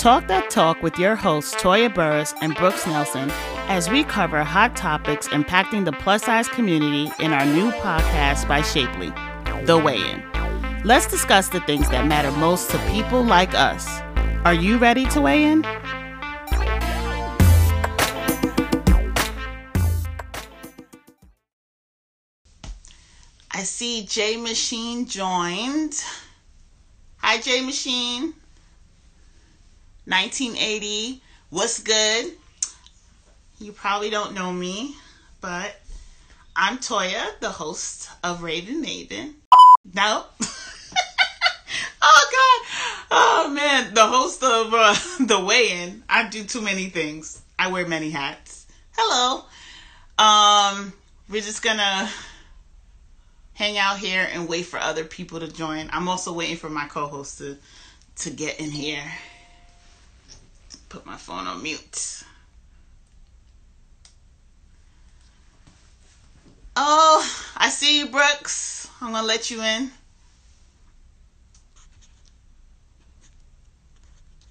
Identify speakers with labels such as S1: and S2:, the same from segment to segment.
S1: Talk That Talk with your hosts, Toya Burris and Brooks Nelson, as we cover hot topics impacting the plus size community in our new podcast by Shapely, The Weigh In. Let's discuss the things that matter most to people like us. Are you ready to weigh in? I see J Machine joined. Hi, J Machine. 1980. What's good? You probably don't know me, but I'm Toya, the host of Raven Maven. No. oh God. Oh man, the host of uh, the weigh-in. I do too many things. I wear many hats. Hello. Um, we're just gonna hang out here and wait for other people to join. I'm also waiting for my co-host to to get in here. Put my phone on mute. Oh, I see you, Brooks. I'm gonna let you in.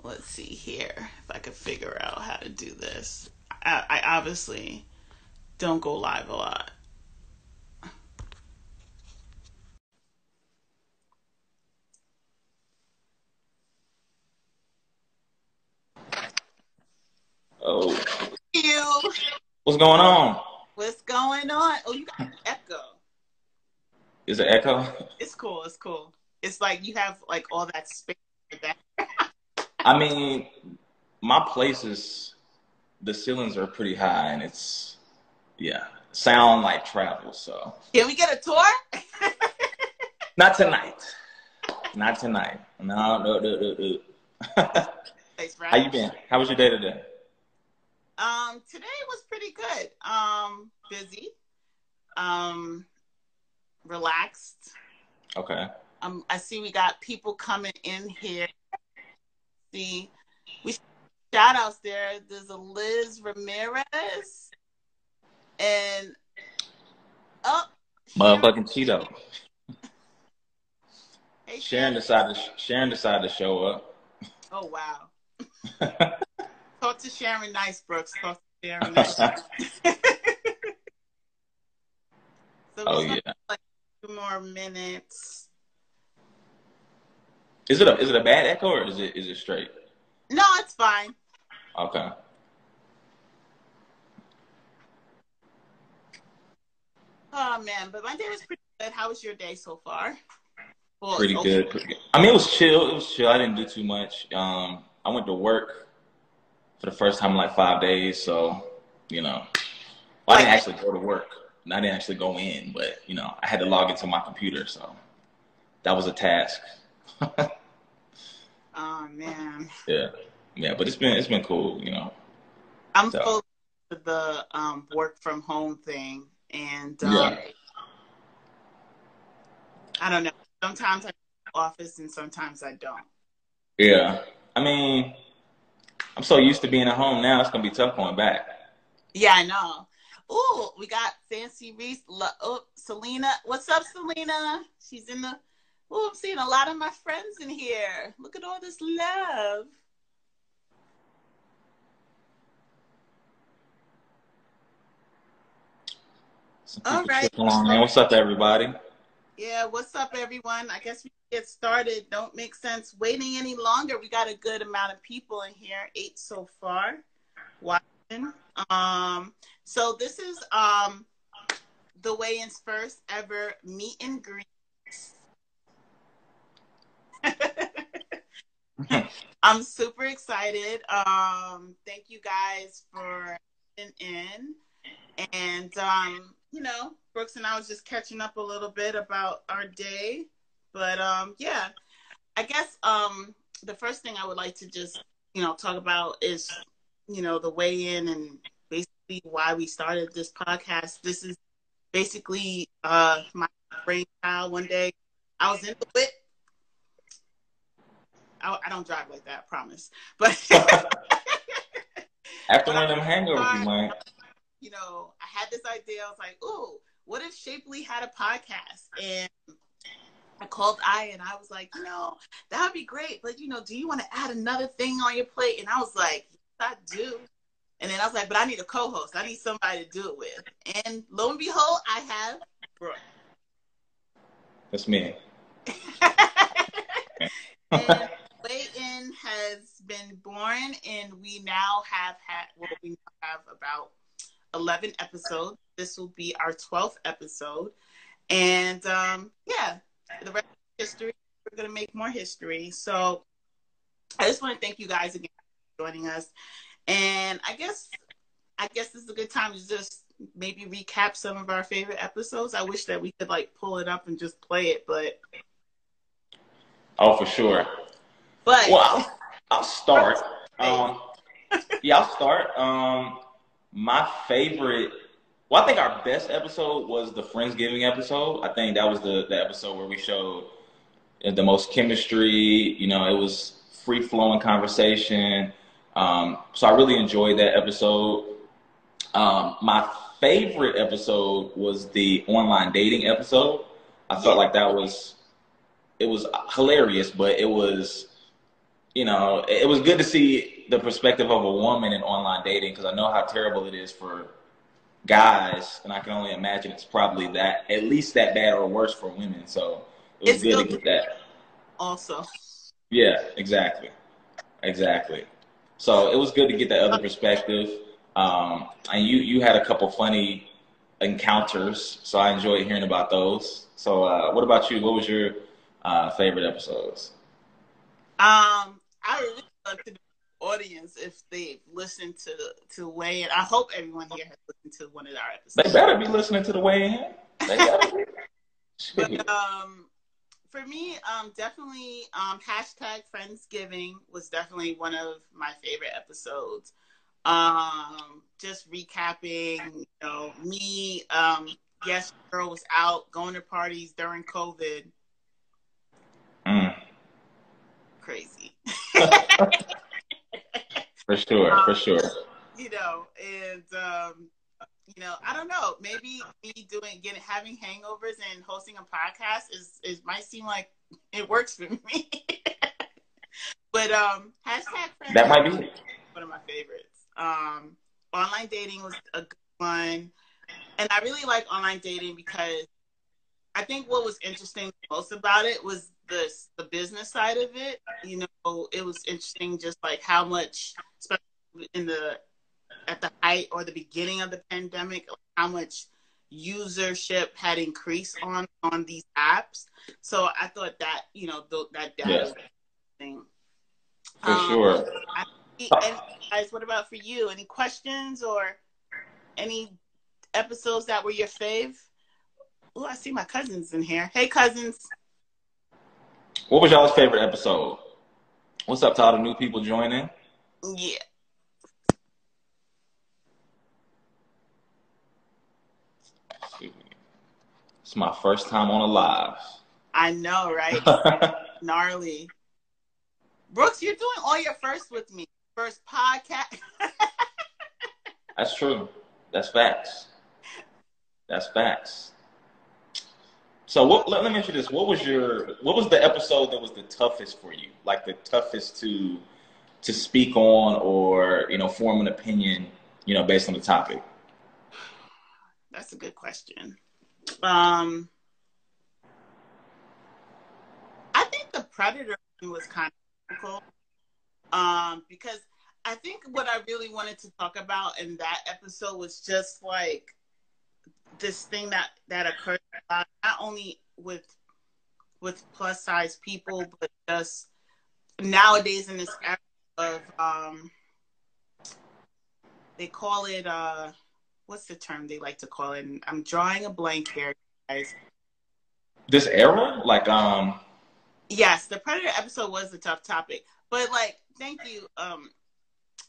S1: Let's see here if I can figure out how to do this. I, I obviously don't go live a lot.
S2: Oh,
S1: You.
S2: what's going on?
S1: What's going on? Oh, you got an echo.
S2: Is it echo?
S1: It's cool. It's cool. It's like you have like all that space right there.
S2: I mean, my place is the ceilings are pretty high, and it's yeah, sound like travel. So
S1: Can we get a tour?
S2: not tonight, not tonight. No, no, no, no, no.
S1: Thanks,
S2: How you been? How was your day today?
S1: Um, today was pretty good. Um, busy. Um, relaxed.
S2: Okay.
S1: Um, I see we got people coming in here. See, we shout outs there. There's a Liz Ramirez and oh,
S2: Motherfucking Cheeto.
S1: Hey,
S2: Sharon decided. Sharon decided to show up.
S1: Oh wow. Talk to Sharon Nice, Brooks. Talk so
S2: oh yeah.
S1: like two more minutes.
S2: Is it a is it a bad echo or is it is it straight?
S1: No, it's fine.
S2: Okay.
S1: Oh man, but my day was pretty good. How was your day so far? Well,
S2: Pretty good. Pretty good. I mean, it was chill. It was chill. I didn't do too much. Um, I went to work for the first time in like five days, so you know, well, I didn't actually go to work. And I didn't actually go in, but you know, I had to log into my computer, so that was a task.
S1: Oh man,
S2: yeah, yeah. But it's been it's been cool, you know.
S1: I'm
S2: So-
S1: full of the um, work from home thing, and um,
S2: Yeah.
S1: I don't know. Sometimes I go to the office, and sometimes I don't.
S2: Yeah. I mean, I'm so used to being at home now. It's gonna be tough going back.
S1: Yeah, I know. Ooh, we got Fancy Reese. Lo- Oh, Selena. What's up, Selena? She's in the. Oh, I'm seeing a lot of my friends in here. Look at all this love. All right.
S2: tripping along, man. What's up, everybody?
S1: Yeah, what's up, everyone? I guess we get started. Don't make sense waiting any longer. We got a good amount of people in here, eight so far. Watching. Um, so this is um the weigh-ins first ever meet and greet. I'm super excited. Um, thank you guys for tuning in. And um, you know, Brooks and I was just catching up a little bit about our day. But um, yeah, I guess um, the first thing I would like to just you know talk about is you know the weigh in and basically why we started this podcast. This is basically uh, my brainchild. One day I was in the whip. I, I don't drive like that, I promise. But
S2: After one of them hangovers, man.
S1: you know, I had this idea. I was like, "Ooh, what if Shapely had a podcast?" And I called I and I was like, you know, that would be great, but you know, do you want to add another thing on your plate? And I was like, yes, I do. And then I was like, but I need a co-host. I need somebody to do it with. And lo and behold, I have Brooke.
S2: That's me.
S1: and In has been born, and we now have had, well, we have about 11 episodes. This will be our 12th episode. And um, yeah, the rest of history, we're going to make more history. So I just want to thank you guys again for joining us. And I guess, I guess this is a good time to just maybe recap some of our favorite episodes. I wish that we could like pull it up and just play it, but.
S2: Oh, for sure.
S1: But
S2: well, I'll, I'll start. Um, yeah, I'll start. Um, my favorite. Well, I think our best episode was the Friendsgiving episode. I think that was the, the episode where we showed the most chemistry. You know, it was free flowing conversation. Um, so I really enjoyed that episode. Um, my favorite episode was the online dating episode. I felt like that was it was hilarious, but it was you know, it was good to see the perspective of a woman in online dating because I know how terrible it is for guys, and I can only imagine it's probably that at least that bad or worse for women. So it was
S1: It's
S2: good to get that.
S1: also,
S2: Yeah, exactly, exactly. So it was good to get that other perspective. Um, and you you had a couple funny encounters, so I enjoyed hearing about those. So uh, what about you? What was your uh, favorite episodes?
S1: um, I really love to the audience if they've listened to to Weigh In. I hope everyone here has listened to one of our episodes.
S2: They better be listening to the Weigh In. They better be.
S1: But um, for me, um, definitely um, hashtag Friendsgiving was definitely one of my favorite episodes. Um, just recapping, you know, me. Um, yes, girl was out going to parties during COVID.
S2: Mm,
S1: Crazy.
S2: for sure, for sure.
S1: you know, and um, you know, I don't know. Maybe me doing getting having hangovers and hosting a podcast is is might seem like it works for me. but um, hashtag friends
S2: That might be
S1: one of my favorites. Um, online dating was a good one, and I really like online dating because I think what was interesting most about it was the the business side of it. You know, it was interesting just like how much, especially in the at the height or the beginning of the pandemic, how much usership had increased on on these apps. So I thought that you know th- that data was interesting.
S2: For
S1: Um,
S2: sure.
S1: and guys, what about for you? Any questions or any episodes that were your fave? Oh, I see my cousins in here. Hey, cousins.
S2: What was y'all's favorite episode? What's up to all the new people joining?
S1: Yeah.
S2: It's my first time on a live.
S1: I know, right? Gnarly. Brooks, you're doing all your first with me. First podcast.
S2: That's true. That's facts. That's facts. So what, let, let me ask you this: What was your what was the episode that was the toughest for you? Like the toughest to to speak on, or you know, form an opinion, you know, based on the topic.
S1: That's a good question. Um, I think the Predator was kind of difficult. Um, because I think what I really wanted to talk about in that episode was just like this thing that that occurred not only with with plus size people, but just nowadays in this era of um, they call it uh, what's the term they like to call it? I'm drawing a blank here, guys.
S2: This era, like um,
S1: Yes, the Predator episode was a tough topic, but like, thank you. Um,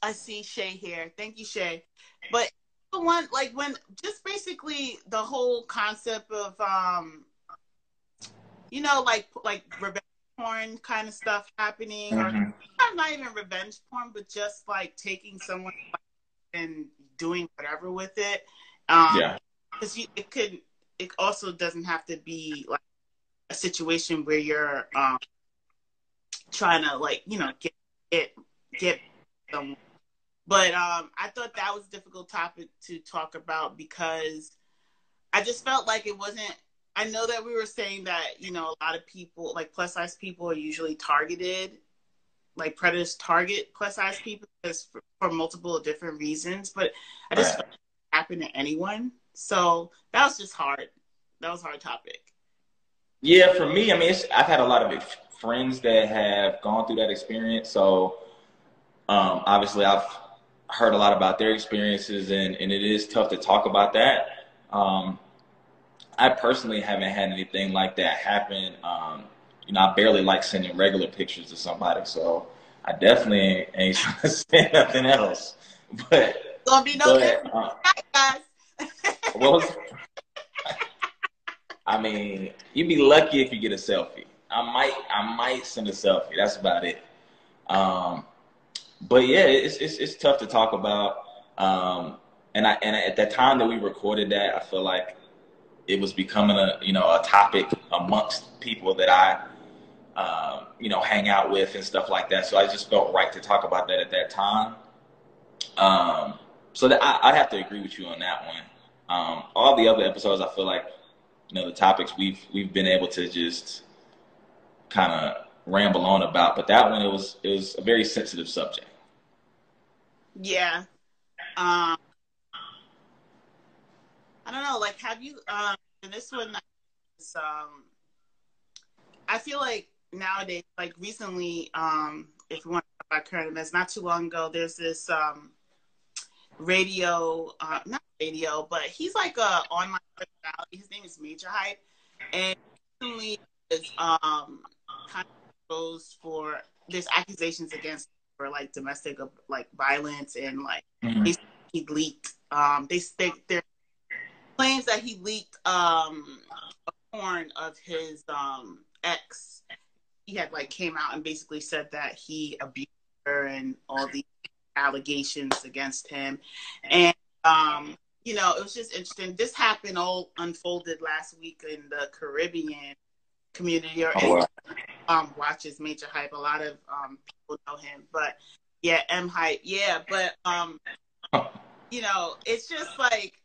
S1: I see Shay here. Thank you, Shay. But the one, like, when just basically the whole concept of, um, you know, like like revenge porn kind of stuff happening, or
S2: mhm.
S1: not even revenge porn, but just like taking someone and doing whatever with it. Um,
S2: yeah,
S1: because it could it also doesn't have to be like a situation where you're um, trying to like you know get get get them. But um, I thought that was a difficult topic to talk about because I just felt like it wasn't. I know that we were saying that you know a lot of people like plus size people are usually targeted, like predators target plus size people for, for multiple different reasons. But I just right. happen to anyone, so that was just hard. That was a hard topic.
S2: Yeah, for me, I mean, I've had a lot of friends that have gone through that experience, so um, obviously I've heard a lot about their experiences, and, and it is tough to talk about that. Um, I personally haven't had anything like that happen. Um, you know, I barely like sending regular pictures to somebody, so I definitely ain't, ain't trying to send nothing else. But
S1: gonna be no but, uh, guys.
S2: what was? I mean, you'd be lucky if you get a selfie. I might, I might send a selfie. That's about it. Um, but yeah, it's, it's it's tough to talk about. Um, and I and at the time that we recorded that, I feel like it was becoming a you know a topic amongst people that I um, you know hang out with and stuff like that. So I just felt right to talk about that at that time. Um, so that I, have to agree with you on that one. Um, all the other episodes, I feel like you know the topics we've we've been able to just kind of ramble on about, but that one it was it was a very sensitive subject.
S1: Yeah. Um, I don't know. Like, have you? Um, this one is. Um, I feel like nowadays, like recently, um, if you want to talk about current events, not too long ago, there's this um, radio, uh, not radio, but he's like a online personality. His name is Majah Hype, and recently is um kind of exposed for there's accusations against for like domestic like violence and like mm-hmm. he leaked um they they their claims that he leaked um a porn of his um ex. He had like came out and basically said that he abused her and all the allegations against him. And um you know it was just interesting. This happened all unfolded last week in the caribbean community or oh, wow. um watches Majah Hype. A lot of um people know him but yeah m hype. Yeah but um you know it's just like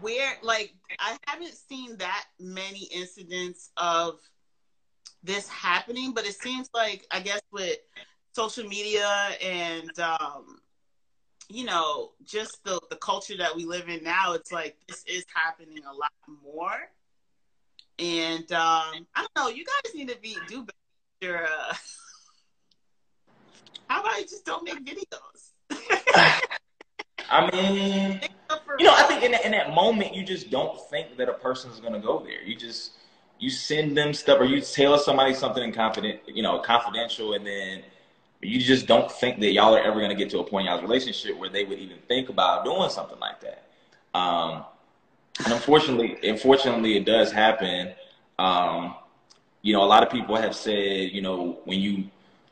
S1: where like i haven't seen that many incidents of this happening but it seems like i guess with social media and um you know just the the culture that we live in now it's like this is happening a lot more and um, I don't know. You guys need to be do better. Uh, how about you just don't make videos?
S2: I mean, you know, I think in that, in that moment, you just don't think that a person's gonna go there. You just you send them stuff, or you tell somebody something in confident, you know, confidential, and then you just don't think that y'all are ever gonna get to a point in y'all's relationship where they would even think about doing something like that. Um, and unfortunately, unfortunately, it does happen. Um, you know, a lot of people have said, you know, when you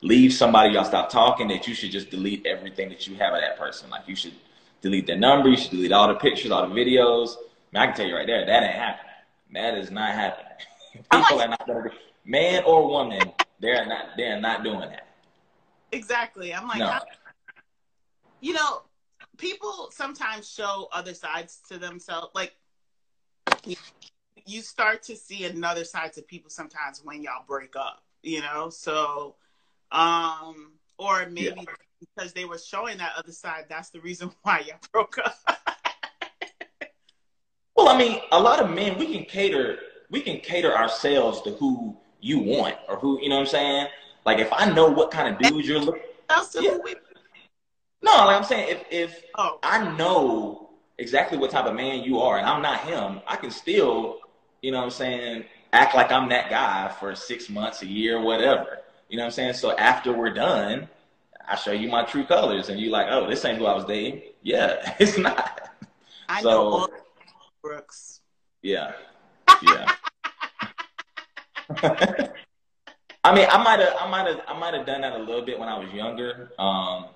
S2: leave somebody, y'all stop talking, that you should just delete everything that you have of that person. Like you should delete their number, you should delete all the pictures, all the videos. I, mean, I can tell you right there, that ain't happening. That is not happening. people are not gonna man or woman, they're not they're not doing that.
S1: Exactly. I'm like, no. how, you know, people sometimes show other sides to themselves. Like you start to see another side to people sometimes when y'all break up, you know? So, um, or maybe yeah. Because they were showing that other side, that's the reason why y'all broke up.
S2: well, I mean, a lot of men, we can cater, we can cater ourselves to who you want or who, you know what I'm saying? Like if I know what kind of dude you're looking yeah. No, like I'm saying, if if oh. I know exactly what type of man you are and I'm not him, I can still you know what I'm saying, act like I'm that guy for six months, a year, whatever. You know what I'm saying? So after we're done, I show you my true colors, and you're like, oh, this ain't who I was dating. Yeah, it's not.
S1: I so, know all Brooks.
S2: Yeah, yeah. I mean, I might have, I might have, I might have done that a little bit when I was younger. Um,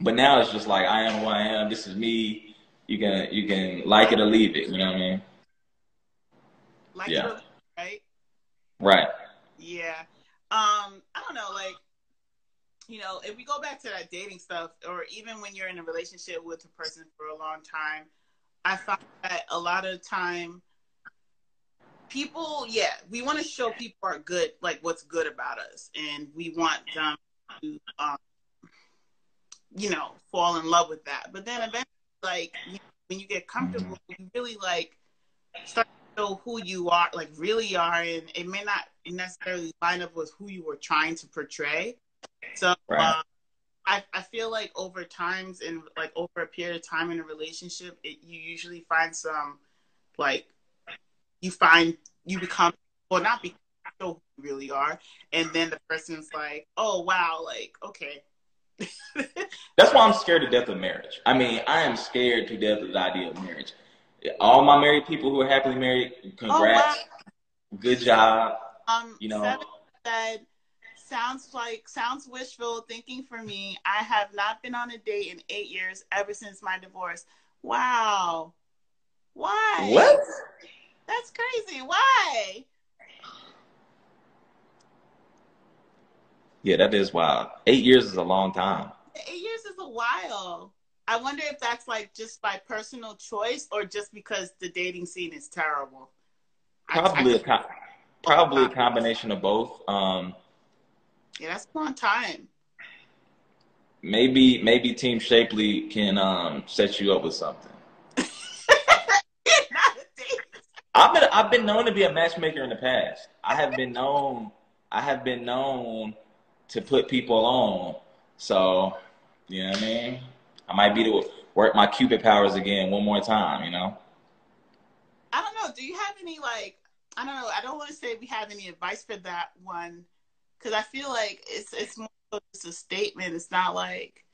S2: but now it's just like I am who I am. This is me. You can, you can like it or leave it. You know what I mean?
S1: Like yeah. right?
S2: Right.
S1: Yeah. Um, I don't know, like, you know, if we go back to that dating stuff, or even when you're in a relationship with a person for a long time, I find that a lot of time people, yeah, we want to show people are good, like what's good about us, and we want them to, um, you know, fall in love with that. But then eventually, like when you get comfortable, you really like start to know who you are, like really are, and it may not necessarily line up with who you were trying to portray. So.
S2: Right.
S1: Um, I, I feel like over times and like over a period of time in a relationship, it, you usually find some like you find you become well not become who you really are, and then the person's like, oh wow, like okay.
S2: That's why I'm scared to death of marriage. I mean, I am scared to death of the idea of marriage. All my married people who are happily married, congrats,
S1: Oh, wow.
S2: good job.
S1: Um,
S2: You know-
S1: said, sounds like sounds wishful thinking for me. I have not been on a date in eight years ever since my divorce. Wow, why?
S2: What?
S1: That's crazy. Why?
S2: Yeah, that is wild. Eight years is a long time.
S1: Eight years is a while. I wonder if that's like just by personal choice or just because the dating scene is terrible.
S2: Probably
S1: I-
S2: a co- probably a combination of both. Um,
S1: yeah, that's a long time.
S2: maybe maybe Team Shapely can um, set you up with something.
S1: Not a date.
S2: I've been I've been known to be a matchmaker in the past. I have been known I have been known to put people on. So, you know what I mean? I might be to work my Cupid powers again one more time, you know?
S1: I don't know. Do you have any like? I don't know. I don't want to say we have any advice for that one because I feel like it's it's more of just a statement. It's not like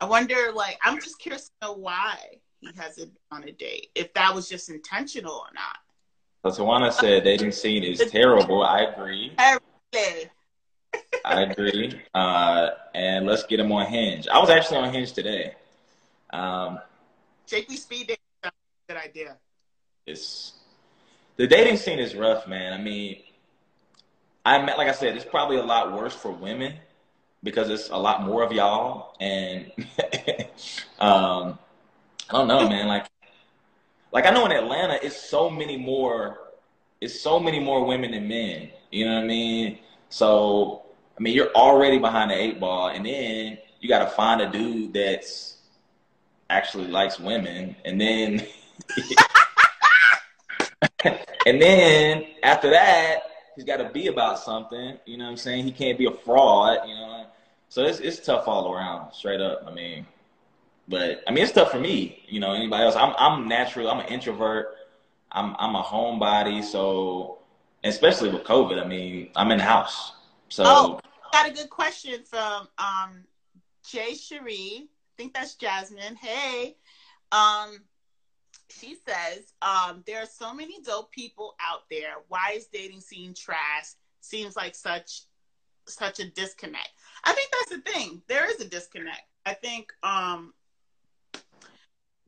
S1: I wonder. Like I'm just curious to know why he hasn't on a date. If that was just intentional or not.
S2: So Tawana said dating scene is terrible. I agree.
S1: Hey,
S2: I agree. Uh, and let's get him on Hinge. I was actually on Hinge today. Um,
S1: speed dating sounds like a good idea.
S2: it's the dating scene is rough, man. I mean, I met, like I said, it's probably a lot worse for women because it's a lot more of y'all, and um, I don't know, man. Like, like I know in Atlanta, it's so many more. It's so many more women than men. You know what I mean? So, I mean, you're already behind the eight ball, and then you got to find a dude that's actually likes women, and then and then after that, he's got to be about something. You know what I'm saying? He can't be a fraud. You know, so it's it's tough all around, straight up. I mean, but I mean, it's tough for me. You know, anybody else? I'm I'm natural. I'm an introvert. I'm I'm a homebody. So, especially with COVID, I mean, I'm in the house. So.
S1: Oh. Got a good question from um, Jay Cherie. I think that's Jasmine. Hey. Um, she says, um, there are so many dope people out there. Why is dating scene trash? Seems like such such a disconnect. I think that's the thing. There is a disconnect. I think um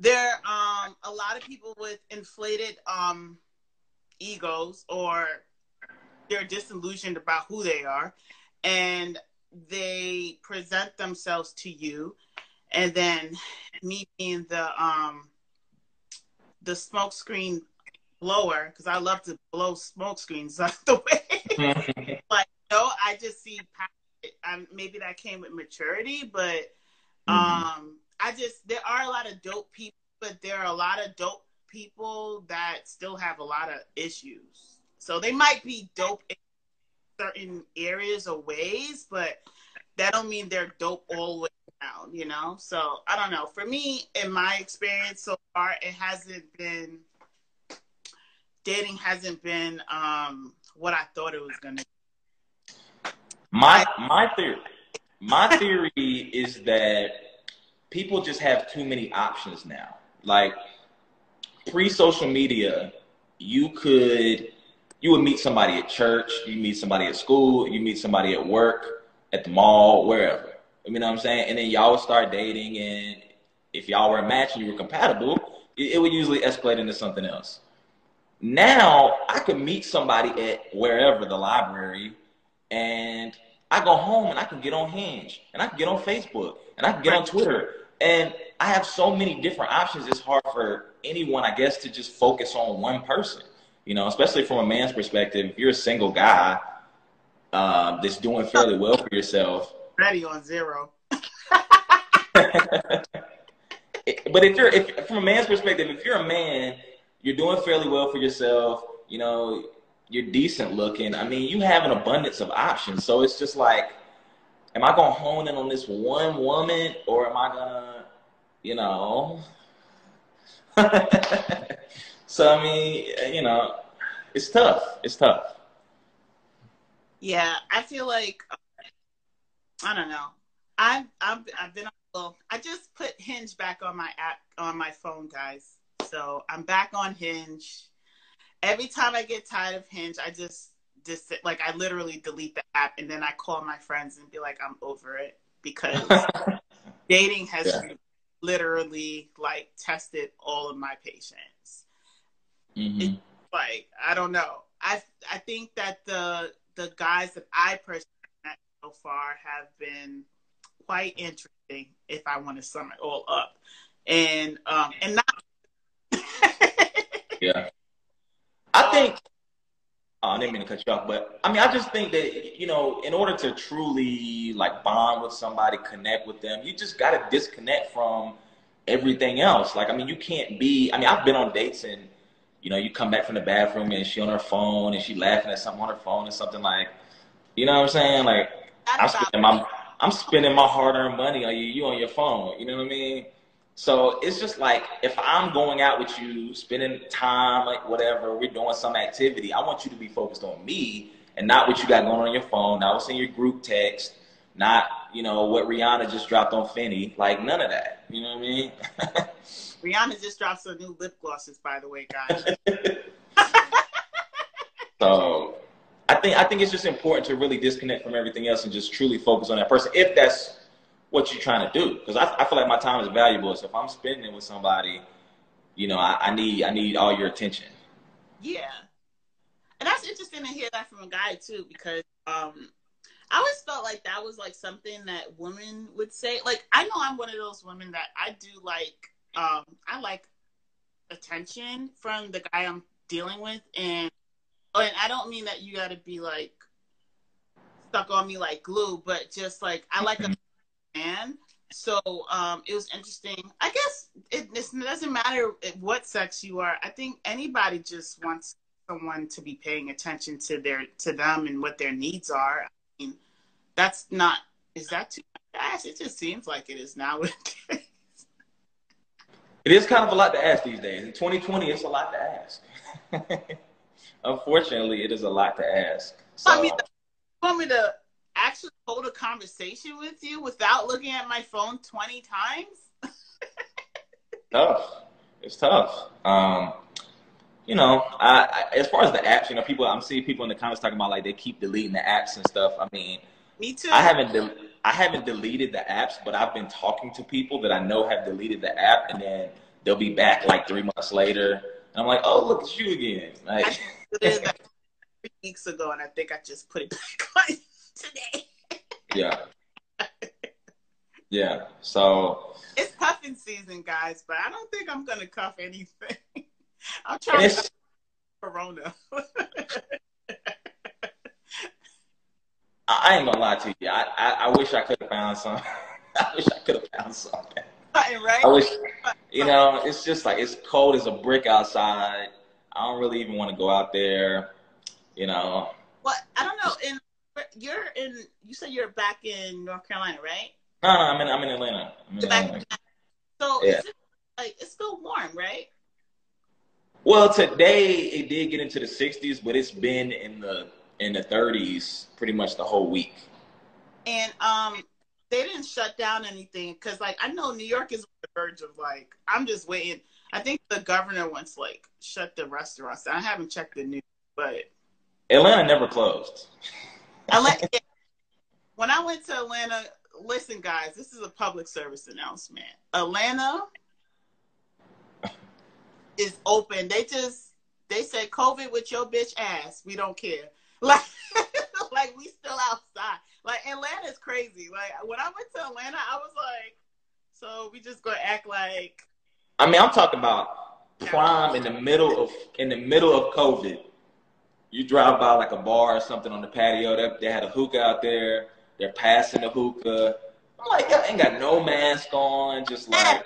S1: there um a lot of people with inflated um egos or they're disillusioned about who they are and they present themselves to you and then me being the um the smoke screen blower because I love to blow smoke screens out the way. like no, I just see um, maybe that came with maturity, but um mm-hmm. I just there are a lot of dope people, but there are a lot of dope people that still have a lot of issues. So they might be dope in certain areas or ways, but that don't mean they're dope all the way down, you know? So I don't know. For me, in my experience so far, it hasn't been dating hasn't been um what I thought it was gonna be.
S2: My my theory my theory is that people just have too many options now. Like pre social media, you could you would meet somebody at church, you meet somebody at school, you meet somebody at work, at the mall, wherever. You know what I'm saying? And then y'all would start dating, and if y'all were a match and you were compatible, it, it would usually escalate into something else. Now I can meet somebody at wherever the library, and I go home and I can get on Hinge, and I can get on Facebook, and I can get on Twitter, and I have so many different options. It's hard for anyone, I guess, to just focus on one person. You know, especially from a man's perspective, if you're a single guy uh, that's doing fairly well for yourself.
S1: Ready on zero.
S2: but if you're, if from a man's perspective, if you're a man, you're doing fairly well for yourself. You know, you're decent looking. I mean, you have an abundance of options. So it's just like, am I gonna hone in on this one woman, or am I gonna, you know? so I mean, you know, it's tough. It's tough.
S1: Yeah, I feel like I don't know. I've I've I've been well. I just put Hinge back on my app on my phone, guys. So I'm back on Hinge. Every time I get tired of Hinge, I just just like I literally delete the app and then I call my friends and be like, I'm over it because dating has yeah literally like tested all of my patience. Mm-hmm. like I don't know. I I think that the the guys that I personally so far have been quite interesting. If I want to sum it all up, and um and not.
S2: yeah, I think. Oh, I didn't mean to cut you off, but I mean, I just think that you know, in order to truly like bond with somebody, connect with them, you just got to disconnect from everything else. Like, I mean, you can't be. I mean, I've been on dates and you know, you come back from the bathroom and she on her phone and she laughing at something on her phone or something like, you know what I'm saying? Like, I'm spending my I'm spending my hard-earned money on you. You on your phone. You know what I mean? So it's just like if I'm going out with you, spending time, like whatever, we're doing some activity. I want you to be focused on me and not what you got going on your phone, not what's in your group text, not you know what Rihanna just dropped on Fenty. Like none of that. You know what I mean?
S1: Rihanna just dropped some new lip glosses, by the way, guys.
S2: so I think I think it's just important to really disconnect from everything else and just truly focus on that person if that's what you're trying to do. Because I, I feel like my time is valuable. So if I'm spending it with somebody, you know, I, I need I need all your attention.
S1: Yeah, and that's interesting to hear that from a guy too, because um, I always felt like that was like something that women would say. Like I know I'm one of those women that I do like. Um, I like attention from the guy I'm dealing with, and and I don't mean that you got to be like stuck on me like glue, but just like I like a man. So um, it was interesting. I guess it, it doesn't matter what sex you are. I think anybody just wants someone to be paying attention to their to them and what their needs are. I mean, that's not. Is that too much? It just seems like it is nowadays.
S2: It is kind of a lot to ask these days. In 2020, it's a lot to ask. Unfortunately, it is a lot to ask. So.
S1: I mean, you want me to actually hold a conversation with you without looking at my phone 20 times?
S2: tough. It's tough. Um, you know, I, I, as far as the apps, you know, people, I'm seeing people in the comments talking about like they keep deleting the apps and stuff. I mean,
S1: me too.
S2: I haven't, de- I haven't deleted the apps, but I've been talking to people that I know have deleted the app, and then they'll be back like three months later, and I'm like, oh, look at you again. Like,
S1: three weeks ago, and I think I just put it back on today.
S2: yeah. Yeah. So
S1: it's cuffing season, guys, but I don't think I'm gonna cuff anything. I'm trying to Corona.
S2: I ain't gonna lie to you. I, I, I wish I could have found some. I wish I could have found something.
S1: Right?
S2: I wish, you know, it's just like it's cold as a brick outside. I don't really even want to go out there, you know.
S1: Well, I don't know. In you're in, you said you're back in North Carolina, right?
S2: No, no, I'm in, I'm in Atlanta. I'm in
S1: Atlanta. So yeah. It, like it's still warm, right?
S2: Well, today it did get into the 60s, but it's been in the in the 30s pretty much the whole week.
S1: And um, they didn't shut down anything because, like, I know New York is on the verge of like, I'm just waiting. I think the governor wants like shut the restaurants. I haven't checked the news, but
S2: Atlanta never closed.
S1: Atlanta, when I went to Atlanta, listen, guys, this is a public service announcement. Atlanta is open. They just They said COVID with your bitch ass. We don't care. Like, like we still outside. Like Atlanta's crazy. Like when I went to Atlanta, I was like, so we just gonna act like.
S2: I mean, I'm talking about prime in the middle of in the middle of COVID. You drive by like a bar or something on the patio. They, they had a hookah out there. They're passing the hookah. I'm like, y'all ain't got no mask on. Just like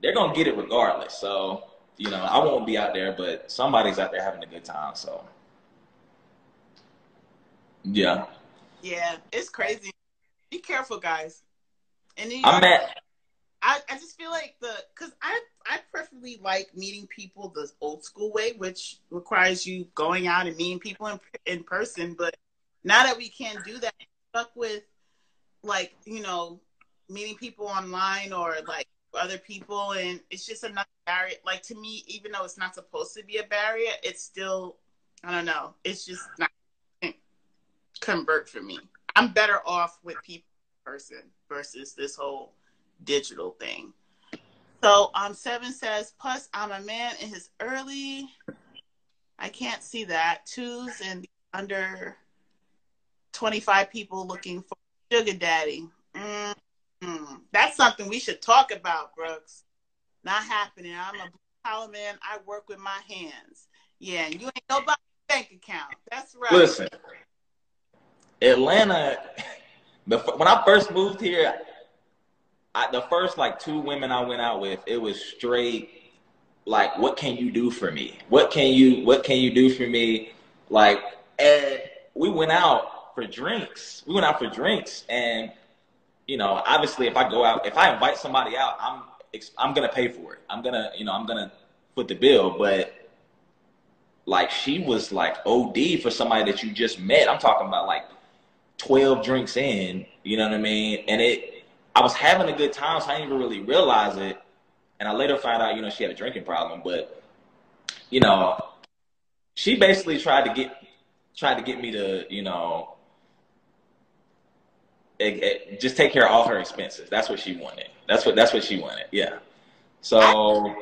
S2: they're gonna get it regardless. So you know, I won't be out there, but somebody's out there having a good time. So yeah.
S1: Yeah, it's crazy. Be careful, guys.
S2: And I'm at.
S1: I, I just feel like the because I I preferably like meeting people the old school way, which requires you going out and meeting people in in person. But now that we can't do that, I'm stuck with like you know meeting people online or like other people, and it's just another barrier. Like to me, even though it's not supposed to be a barrier, it's still I don't know. It's just not convert for me. I'm better off with people person versus this whole digital thing. So um seven says, plus I'm a man in his early I can't see that. Twos and under twenty five people looking for sugar daddy. Mm-hmm. That's something we should talk about, Brooks. Not happening. I'm a blue collar man. I work with my hands. Yeah, and you ain't nobody bank account. That's right.
S2: Listen, Atlanta, the, when I first moved here, I, the first like two women I went out with, it was straight like, what can you do for me? What can you What can you do for me? Like, and we went out for drinks. We went out for drinks, and you know, obviously, if I go out, if I invite somebody out, I'm I'm gonna pay for it. I'm gonna, you know, I'm gonna foot the bill. But like, she was like OD for somebody that you just met. I'm talking about like 12 drinks in, you know what I mean? And it, I was having a good time, so I didn't even really realize it. And I later found out, you know, she had a drinking problem, but, you know, she basically tried to get, tried to get me to, you know, it, it, just take care of all her expenses. That's what she wanted. That's what, that's what she wanted. Yeah. So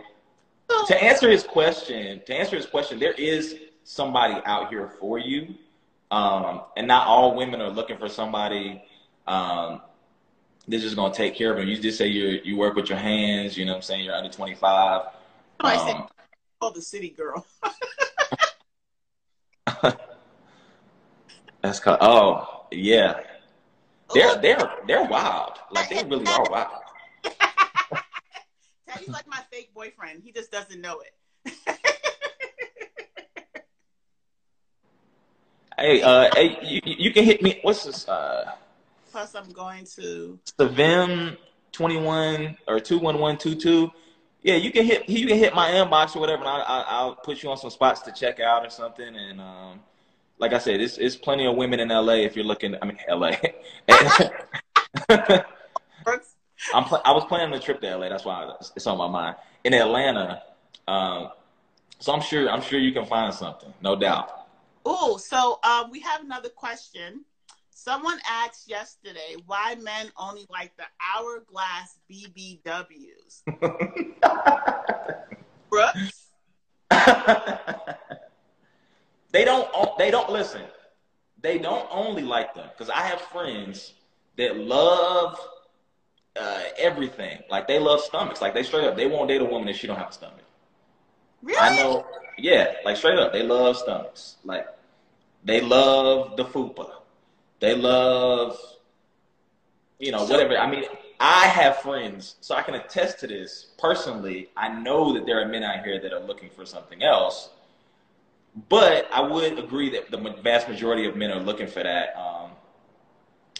S2: to answer his question, to answer his question, there is somebody out here for you. Um, and not all women are looking for somebody um, that's just gonna take care of them. You just say you you work with your hands. You know what I'm saying? You're under 25. Oh, I
S1: said, call the city girl.
S2: That's called. Oh yeah, they're they're they're wild. Like they really are wild.
S1: Teddy's like my fake boyfriend. He just doesn't know it.
S2: Hey, uh, hey, you, you can hit me. What's this? Uh,
S1: Plus, I'm going to
S2: Savim twenty one or two one one two two. Yeah, you can hit you can hit my inbox or whatever, and I, will put you on some spots to check out or something. And um, like I said, it's it's plenty of women in LA if you're looking. I mean, LA. I'm pl- I was planning a trip to LA. That's why it's on my mind. In Atlanta, um, so I'm sure I'm sure you can find something, no doubt.
S1: Oh, so um, we have another question. Someone asked yesterday why men only like the hourglass BBWs. Brooks.
S2: they don't. They don't listen. They don't only like them because I have friends that love uh, everything. Like they love stomachs. Like they straight up, they won't date a woman if she don't have a stomach.
S1: Really?
S2: I know. Yeah, like straight up, they love stomachs. Like they love the fupa. They love, you know, whatever. I mean, I have friends, so I can attest to this personally. I know that there are men out here that are looking for something else, but I would agree that the vast majority of men are looking for that. Um,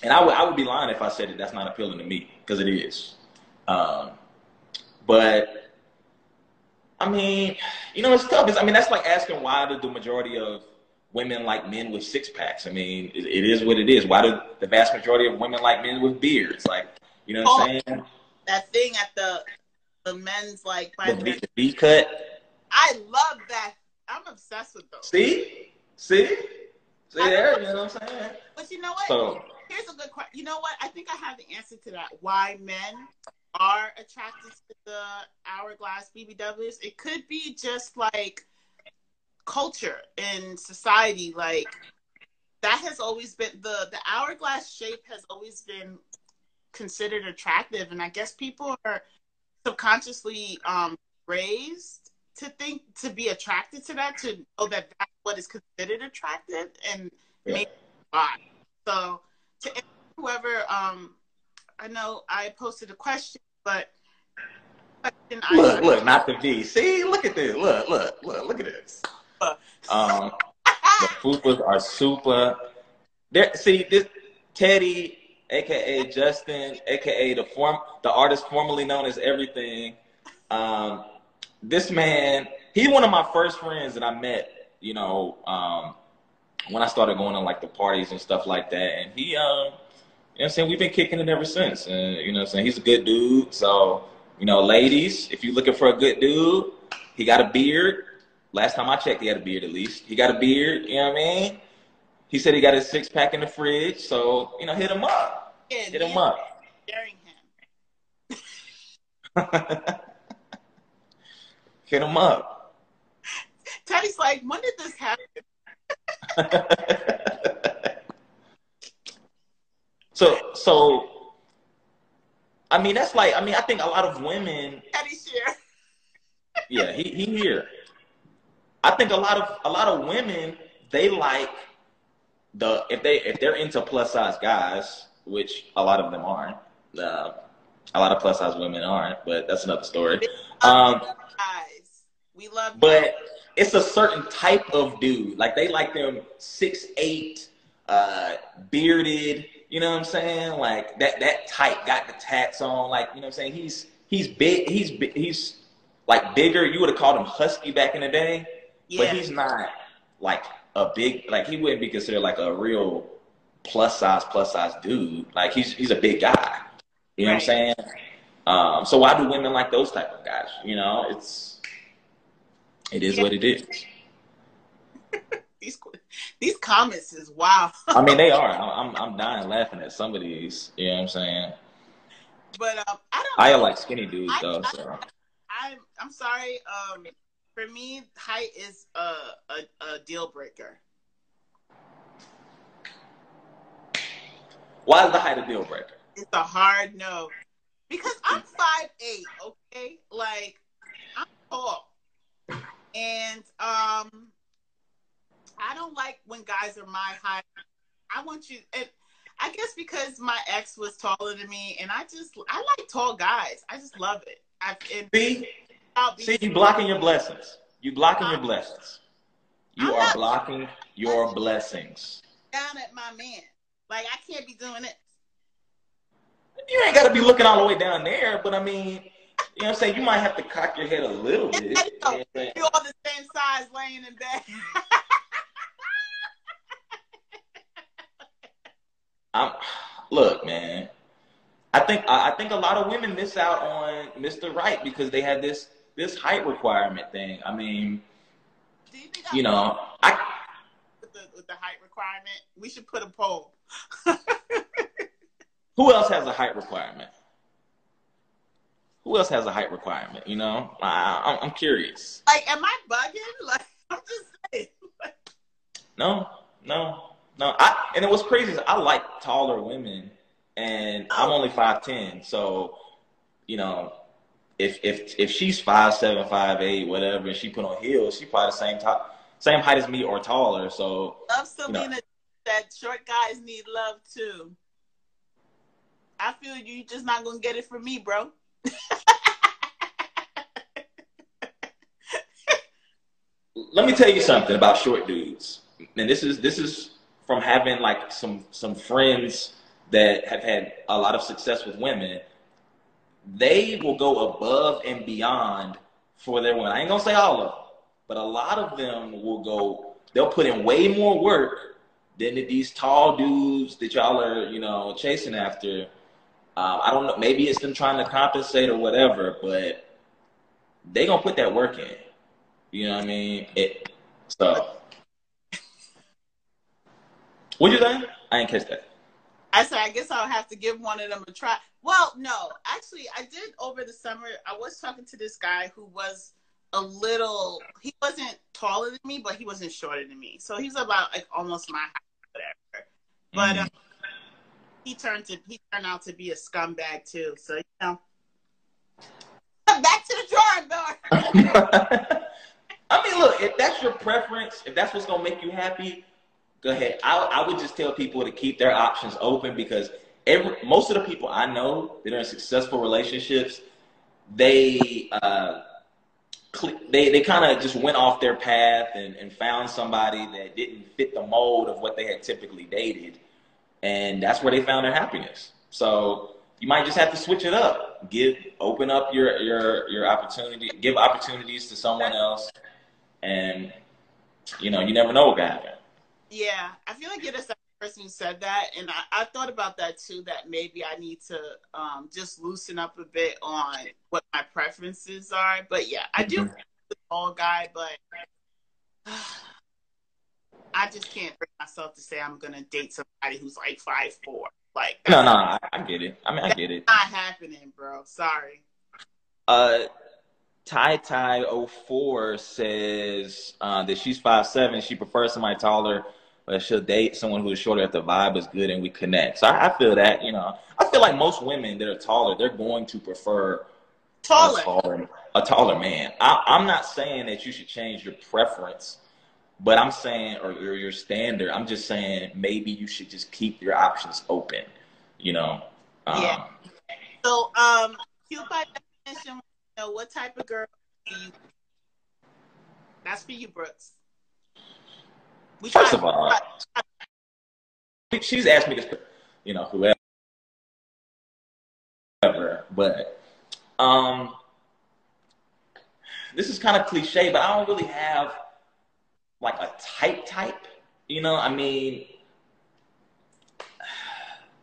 S2: and I would I would be lying if I said that that's not appealing to me because it is. Um, but I mean, you know, it's tough. It's, I mean, that's like asking why the, the majority of women like men with six packs. I mean, it, it is what it is. Why do the vast majority of women like men with beards? Like, you know what I'm oh, saying?
S1: That thing at the the men's like
S2: the, the, the V cut.
S1: I love that. I'm obsessed with those.
S2: See, see, see there. You know what I'm saying?
S1: But you know what?
S2: So
S1: here's a good question. You know what? I think I have the answer to that. Why men are attracted to the hourglass BBWs? It could be just like culture in society. Like that has always been the the hourglass shape has always been considered attractive, and I guess people are subconsciously um, raised to think to be attracted to that to know that that's what is considered attractive and yeah. maybe why. So to whoever um I know I posted a question, but
S2: look, look, not the V. See, look at this. Look, look, look, look at this. Um, the fupas are super. See this Teddy, aka Justin, aka the form, the artist formerly known as Everything. Um, this man, he's one of my first friends that I met. You know, um, when I started going to like the parties and stuff like that, and he, um, you know, I'm saying we've been kicking it ever since, and you know, I'm saying he's a good dude. So, you know, ladies, if you're looking for a good dude, he got a beard. Last time I checked, he had a beard at least. He got a beard. You know what I mean? He said he got his six pack in the fridge, so you know, hit him up. Yeah, hit him up. Daring him. hit him up.
S1: Teddy's like, when did this happen?
S2: so so I mean that's like I mean I think a lot of women
S1: Teddy's here.
S2: yeah, he he here. I think a lot of a lot of women they like the if they if they're into plus size guys, which a lot of them aren't. Uh, a lot of plus size women aren't, but that's another story. Um,
S1: guys, we love.
S2: But it's a certain type of dude. Like they like them six eight, uh, bearded. You know what I'm saying? Like that that type got the tats on. Like you know what I'm saying? He's he's big. He's he's like bigger. You would have called him husky back in the day, yeah. but he's not like a big. Like he wouldn't be considered like a real plus size plus size dude. Like he's he's a big guy. You know right. what I'm saying? Um, so why do women like those type of guys? You know, it's it is yeah. what it is.
S1: these these comments is wow.
S2: I mean, they are. I'm I'm dying laughing at some of these. You know what I'm saying?
S1: But um, I don't.
S2: I like skinny dudes I, though. I, so.
S1: I, am I'm sorry. Um, for me, height is a, a, a deal breaker.
S2: Why is the height a deal breaker?
S1: It's a hard no. Because I'm five eight, okay? Like I'm tall. And um, I don't like when guys are my height. I want you, and I guess because my ex was taller than me, and I just I like tall guys. I just love it. I,
S2: see, see, you blocking your blessings. You blocking your blessings. You I'm are blocking your blessings.
S1: Down at my man, like I can't be doing it.
S2: You ain't got to be looking all the way down there, but I mean, you know what I'm saying? You might have to cock your head a little bit.
S1: You're all the same size laying in bed.
S2: I'm, look, man. I think I think a lot of women miss out on Mr. Right because they have this this height requirement thing. I mean, you, you know, I
S1: with the, with the height requirement, we should put a poll.
S2: Who else has a height requirement? who else has a height requirement? You know, I, am curious.
S1: Like, am I bugging? Like, I'm just saying.
S2: no, no, no. I and it was crazy. I like taller women, and I'm oh. only five ten. So, you know, if if if she's five seven, five eight, whatever, and she put on heels, she probably the same top, same height as me or taller. So,
S1: love Selena. You know. That short guys need love too. I feel you just not gonna get it from me, bro.
S2: Let me tell you something about short dudes. And this is this is from having like some some friends that have had a lot of success with women. They will go above and beyond for their women. I ain't gonna say all of them, but a lot of them will go. They'll put in way more work than these tall dudes that y'all are, you know, chasing after um, I don't know. Maybe it's them trying to compensate or whatever, but they gonna put that work in. You know what I mean? It. So, what you think? I ain't catch that.
S1: I said, I guess I'll have to give one of them a try. Well, no, actually, I did over the summer. I was talking to this guy who was a little. He wasn't taller than me, but he wasn't shorter than me. So he was about like almost my height, whatever. But um, he turned to he turned out to be a scumbag too. So you know, back to the drawing board.
S2: I mean, look, if that's your preference, if that's what's gonna make you happy, go ahead. I, I would just tell people to keep their options open because every most of the people I know that are in successful relationships, they uh, they they kind of just went off their path and, and found somebody that didn't fit the mold of what they had typically dated, and that's where they found their happiness. So you might just have to switch it up. Give open up your your your opportunity. Give opportunities to someone else and you know, you never know what can happen.
S1: Yeah, I feel like you're the second person who said that, and I, I thought about that too. That maybe I need to um, just loosen up a bit on what my preferences are. But yeah, I do mm-hmm. the tall guy, but I just can't bring myself to say I'm gonna date somebody who's like five four. Like
S2: no, no, I, I get it. I mean, I get it.
S1: Not happening, bro. Sorry.
S2: Uh, Tai Tai 04 says uh, that she's five seven. She prefers somebody taller, but she'll date someone who is shorter if the vibe is good and we connect. So I, I, feel that, you know, I feel like most women that are taller, they're going to prefer
S1: taller,
S2: a taller, a taller man. I, I'm not saying that you should change your preference, but I'm saying, or, or your standard, I'm just saying maybe you should just keep your options open, you know?
S1: Um, yeah. So, um, cute by definition know what type of girl do you? That's for you, Brooks.
S2: We First of all, she's asked me this, you know, whoever, but um, this is kind of cliche, but I don't really have like a type type. You know, I mean,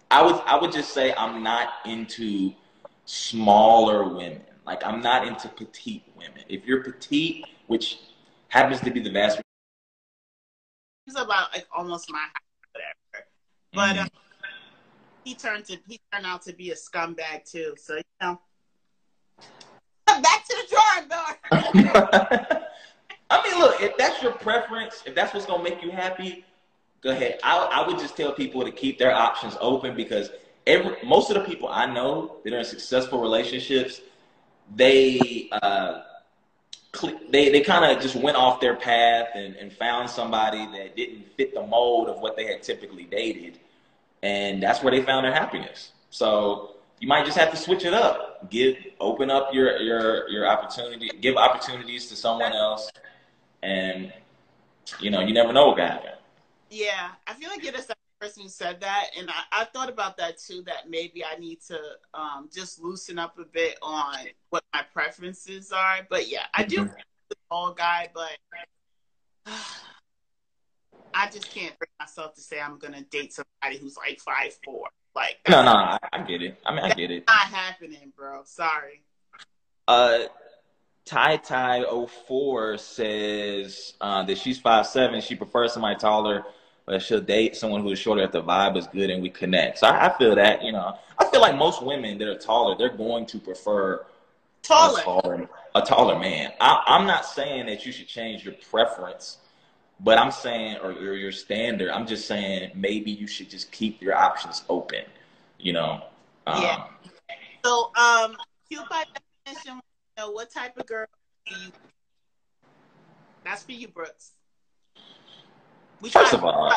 S2: I would I would just say I'm not into smaller women. Like I'm not into petite women. If you're petite, which happens to be the vast
S1: he's about like almost my height, whatever. But mm-hmm. um, he turned to he turned out to be a scumbag too. So you know, back to the drawing board.
S2: I mean, look, if that's your preference, if that's what's gonna make you happy, go ahead. I, I would just tell people to keep their options open because every most of the people I know that are in successful relationships, they uh, they they kind of just went off their path and, and found somebody that didn't fit the mold of what they had typically dated, and that's where they found their happiness. So you might just have to switch it up. Give open up your your your opportunity. Give opportunities to someone else, and you know you never know what can happen.
S1: Yeah, I feel like you're the person who said that, and I, I thought about that too. That maybe I need to um, just loosen up a bit on what my preferences are. But yeah, I do mm-hmm. the tall guy, but I just can't bring myself to say I'm gonna date somebody who's like five four. Like
S2: no, no, I, I get it. I mean, I get it.
S1: Not happening, bro. Sorry.
S2: Uh, Tai Tai 04 says uh, that she's five seven. She prefers somebody taller but she'll date someone who is shorter if the vibe is good and we connect. So I, I, feel that, you know, I feel like most women that are taller, they're going to prefer
S1: taller,
S2: a taller, a taller man. I, am not saying that you should change your preference, but I'm saying, or, or, your standard, I'm just saying maybe you should just keep your options open, you know?
S1: Um, yeah. So, um, cute by definition, you know, what type of girl do you? That's for you, Brooks.
S2: We First of all,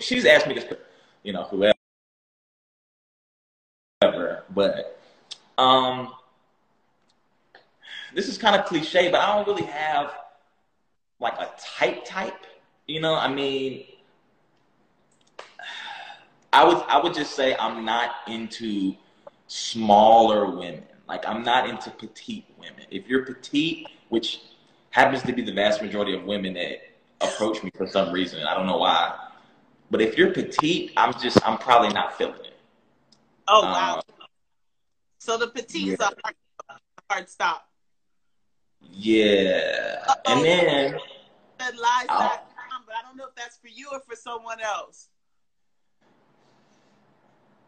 S2: she's asked me to, you know, whoever, but um, this is kind of cliche, but I don't really have like a type type. You know, I mean, I would I would just say I'm not into smaller women. Like I'm not into petite women. If you're petite, which happens to be the vast majority of women that approach me for some reason. I don't know why. But if you're petite, I'm just I'm probably not feeling it.
S1: Oh wow. Um, so the petites yeah. are hard, hard stop.
S2: Yeah. Uh-oh. And then
S1: that lies back but I don't know if that's for you or for someone else.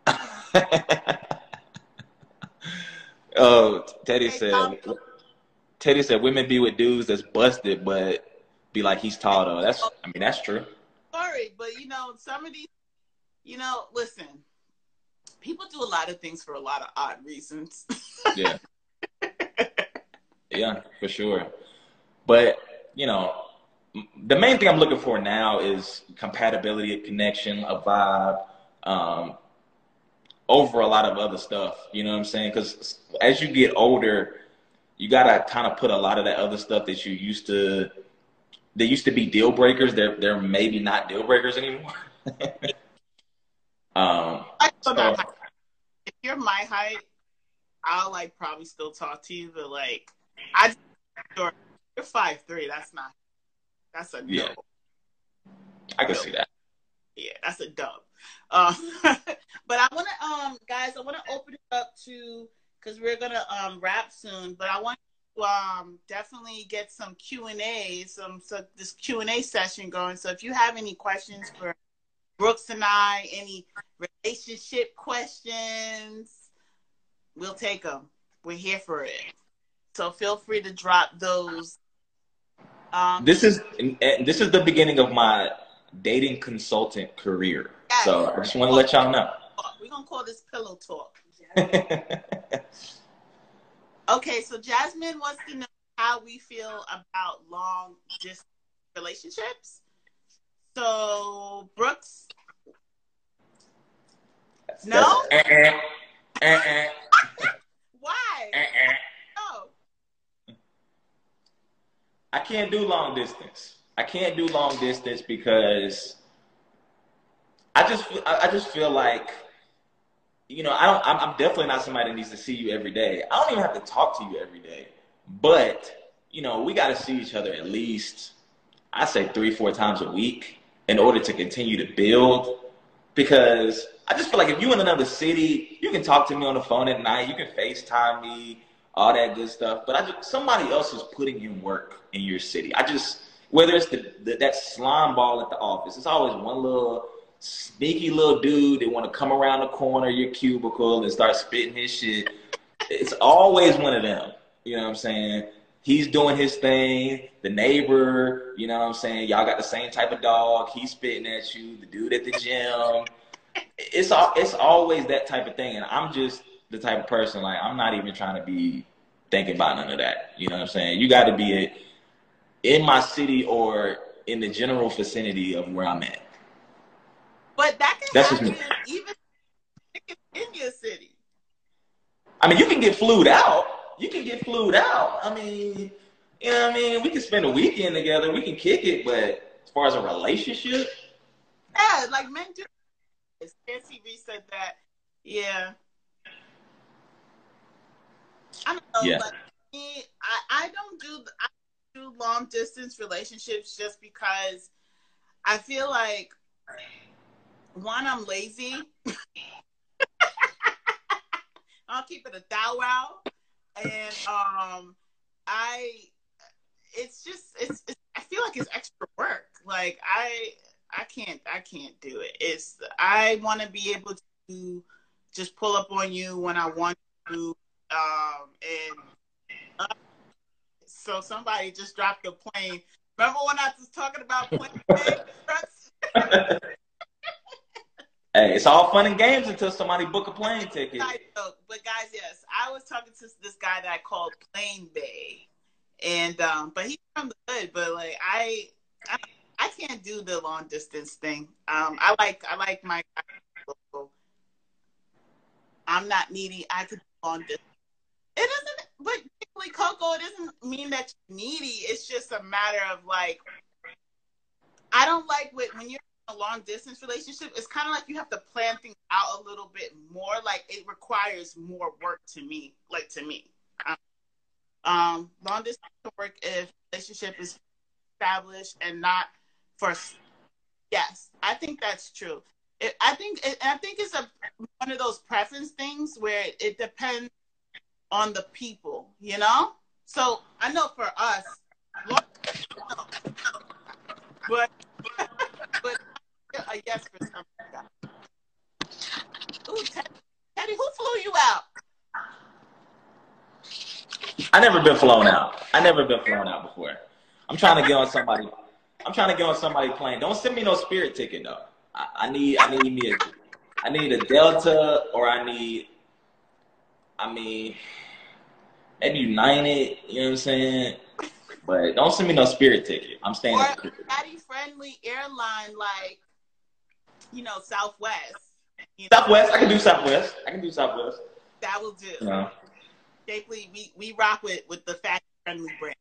S2: oh, Teddy said Teddy said women be with dudes that's busted, but be like he's tall though. That's I mean that's true.
S1: Sorry, but you know some of these, you know, listen, people do a lot of things for a lot of odd reasons.
S2: yeah. Yeah, for sure. But you know, the main thing I'm looking for now is compatibility, a connection, a vibe, um, over a lot of other stuff. You know what I'm saying? Because as you get older, you gotta kind of put a lot of that other stuff that you used to, they used to be deal breakers. They're they're maybe not deal breakers anymore. um, so,
S1: if you're my height, I'll like probably still talk to you, but like I, you're five three. That's not. That's a no.
S2: Yeah. I can see that.
S1: Yeah, that's a dub. Um, but I want to, um, guys, I want to open it up to because we're gonna um wrap soon. But I want to um definitely get some Q and A, some so this Q and A session going. So if you have any questions for Brooks and I, any relationship questions, we'll take them. We're here for it. So feel free to drop those.
S2: Um, this is this is the beginning of my dating consultant career. Yes. So I just want to let y'all know.
S1: We're gonna call this pillow talk. okay, so Jasmine wants to know how we feel about long distance relationships. So Brooks, no. Uh-uh. Uh-uh. Why? Uh-uh.
S2: No. I can't do long distance. I can't do long distance because I just I just feel like you know I don't I'm, definitely not somebody that needs to see you every day. I don't even have to talk to you every day, but you know we got to see each other at least I say three four times a week in order to continue to build because I just feel like if you in another city, you can talk to me on the phone at night, you can FaceTime me, all that good stuff. But I just somebody else is putting in work in your city. I just whether it's the, the that slime ball at the office, it's always one little sneaky little dude that want to come around the corner of your cubicle and start spitting his shit. It's always one of them. You know what I'm saying? He's doing his thing. The neighbor, you know what I'm saying? Y'all got the same type of dog. He's spitting at you. The dude at the gym it's all it's always that type of thing, and I'm just the type of person like I'm not even trying to be thinking about none of that. You know what I'm saying? You got to be in my city or in the general vicinity of where I'm at.
S1: But that can That's happen even in your city.
S2: I mean, you can get flued out. You can get flued out. I mean, you know what I mean? We can spend a weekend together. We can kick it, but as far as a relationship,
S1: yeah, like men do TV said that. Yeah. I don't know. Yeah. Like me, I, I don't do I do long distance relationships just because I feel like one, I'm lazy. I'll keep it a thou wow. And um I it's just it's, it's I feel like it's extra work. Like I I can't I can't do it. It's I want to be able to just pull up on you when I want to, um, and uh, so somebody just dropped a plane. Remember when I was talking about plane?
S2: hey, it's all fun and games until somebody book a plane ticket.
S1: but guys, yes, I was talking to this guy that I called Plane Bay, and um, but he's from the hood. But like I, I I can't do the long distance thing. Um, I like I like my. I'm not needy. I could do long distance. It doesn't, but particularly Coco, it doesn't mean that you're needy. It's just a matter of like, I don't like what when you're a long distance relationship. It's kind of like you have to plan things out a little bit more. Like it requires more work to me. Like to me, um, long distance work if relationship is established and not for yes i think that's true it, i think it, i think it's a one of those preference things where it depends on the people you know so i know for us but a yes for some Ooh, Teddy, Teddy, who flew you out?
S2: I never been flown out. I never been flown out before. I'm trying to get on somebody. I'm trying to get on somebody plane. Don't send me no spirit ticket though. I, I need I need me a I need a Delta or I need I mean maybe United, you know what I'm saying? But don't send me no spirit ticket. I'm staying.
S1: Or friendly airline like you know, Southwest.
S2: You know? Southwest, I can do Southwest. I can do Southwest.
S1: That will do. Yeah. We, we rock with, with the fat friendly brand.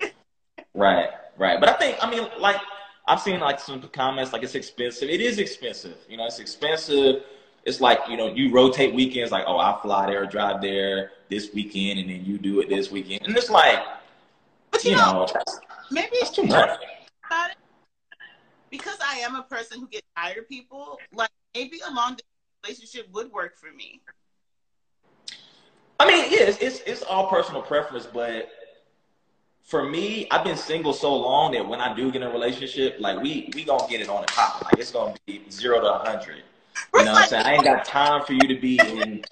S2: right, right. But I think, I mean, like, I've seen like some comments like it's expensive. It is expensive. You know, it's expensive. It's like, you know, you rotate weekends, like, oh, I fly there or drive there this weekend, and then you do it this weekend. And it's like,
S1: but you, you know, know maybe it's too much. Because I am a person who gets tired of people, like maybe a long relationship would work for me.
S2: I mean, yeah, it's, it's, it's all personal preference, but for me, I've been single so long that when I do get in a relationship, like we we gonna get it on the top. Like it's gonna be zero to hundred. You know what I'm saying? I ain't got time for you to be in